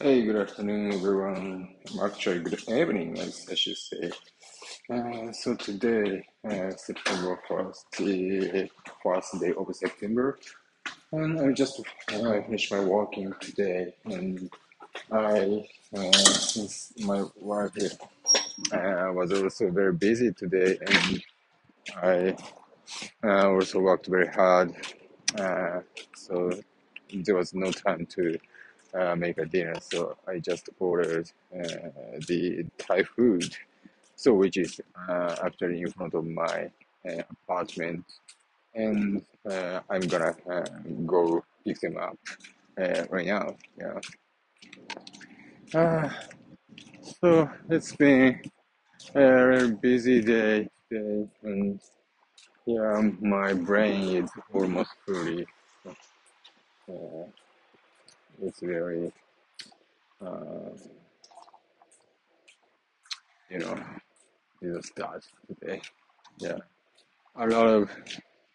Hey, good afternoon, everyone. Actually, good evening, as I should say. Uh, so today, uh, September 1st, the first day of September, and I just uh, finished my walking today, and I, uh, since my work uh, was also very busy today, and I uh, also worked very hard, uh, so there was no time to uh, make a dinner, so I just ordered uh, the Thai food, so which is uh, actually in front of my uh, apartment, and uh, I'm gonna uh, go pick them up right now. Yeah. Uh, so it's been a very busy day today, and yeah, my brain is almost fully. It's very, uh, you know, a start today. Yeah. a lot of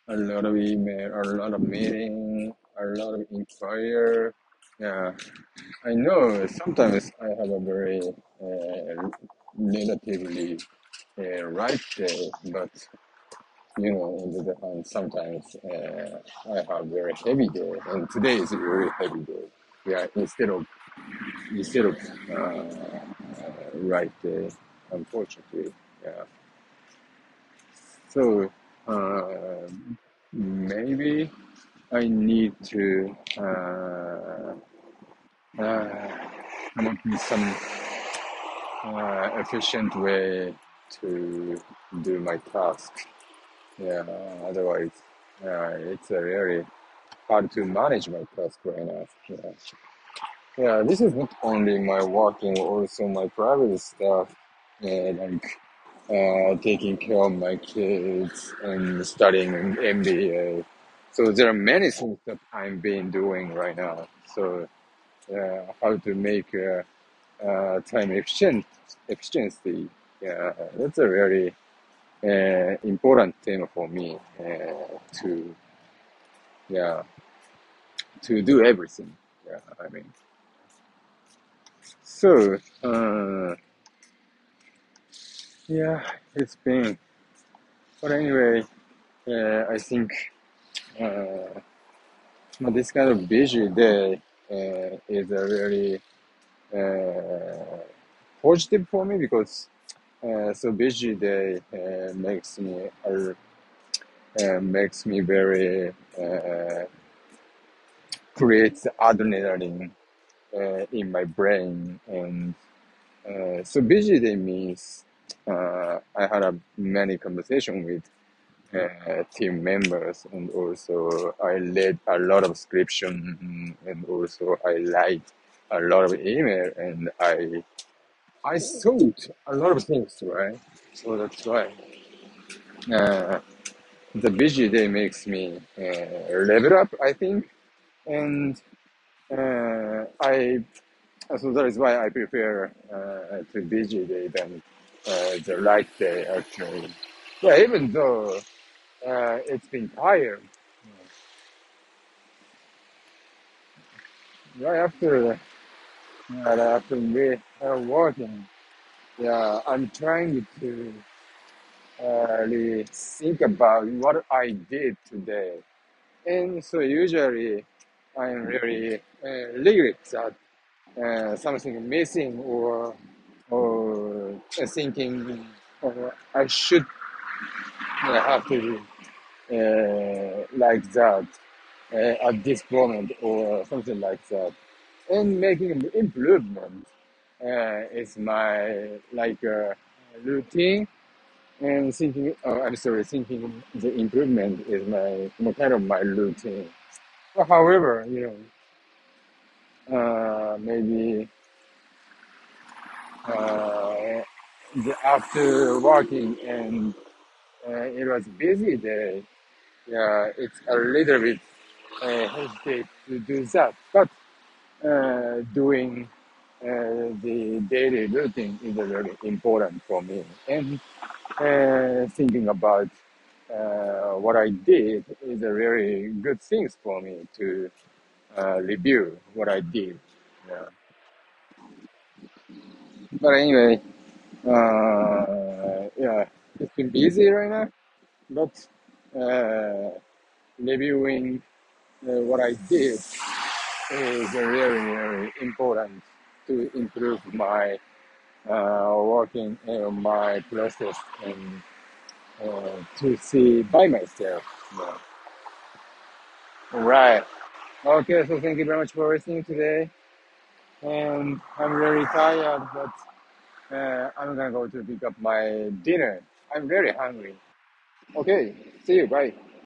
a lot of email, a lot of meeting, a lot of inquire. Yeah, I know sometimes I have a very uh, relatively uh, right day, but you know, on the other hand, sometimes uh, I have very heavy day, and today is a very heavy day. Yeah, instead of instead of uh, right unfortunately. Yeah, so uh, maybe. I need to uh, uh, up with some uh, efficient way to do my task. Yeah, otherwise, uh, it's uh, really hard to manage my task right now. Yeah. yeah, this is not only my working, also my private stuff, and like uh, taking care of my kids and studying in MBA. So there are many things that I'm been doing right now. So uh, how to make uh, uh, time efficient efficiency? Yeah, that's a very uh, important thing for me uh, to yeah to do everything. Yeah, I mean. So uh, yeah, it's been. But anyway, uh, I think. Uh, this kind of busy day uh, is a really uh, positive for me because uh, so busy day uh, makes me uh, uh, makes me very uh, creates adrenaline uh, in my brain. And uh, so busy day means uh, I had a many conversation with uh, team members and also I read a lot of scription and also I liked a lot of email and I I thought a lot of things right? So that's why uh, the busy day makes me uh, level up I think and uh, I so that is why I prefer uh, to busy day than uh, the light day actually yeah even though uh, it's been tired right after right after we are working. Yeah, I'm trying to uh, really think about what I did today, and so usually I'm really uh, regret that uh, something missing or or thinking uh, I should uh, have to uh, like that uh, at this moment or something like that. And making improvement uh, is my like uh, routine. And thinking, oh, I'm sorry, thinking the improvement is my, my kind of my routine. But however, you know, uh, maybe uh, the, after working and uh, it was busy day, yeah, it's a little bit uh, hesitate to do that. But uh, doing uh, the daily routine is very important for me. And uh, thinking about uh, what I did is a very good thing for me to uh, review what I did. Yeah. but anyway, uh, yeah, it's been busy right now, but uh, reviewing uh, what I did is really, really important to improve my working in my process and uh, to see by myself. Yeah. Right. Okay, so thank you very much for listening today. And I'm very tired, but uh, I'm gonna go to pick up my dinner. I'm very hungry. Okay, see you. Bye.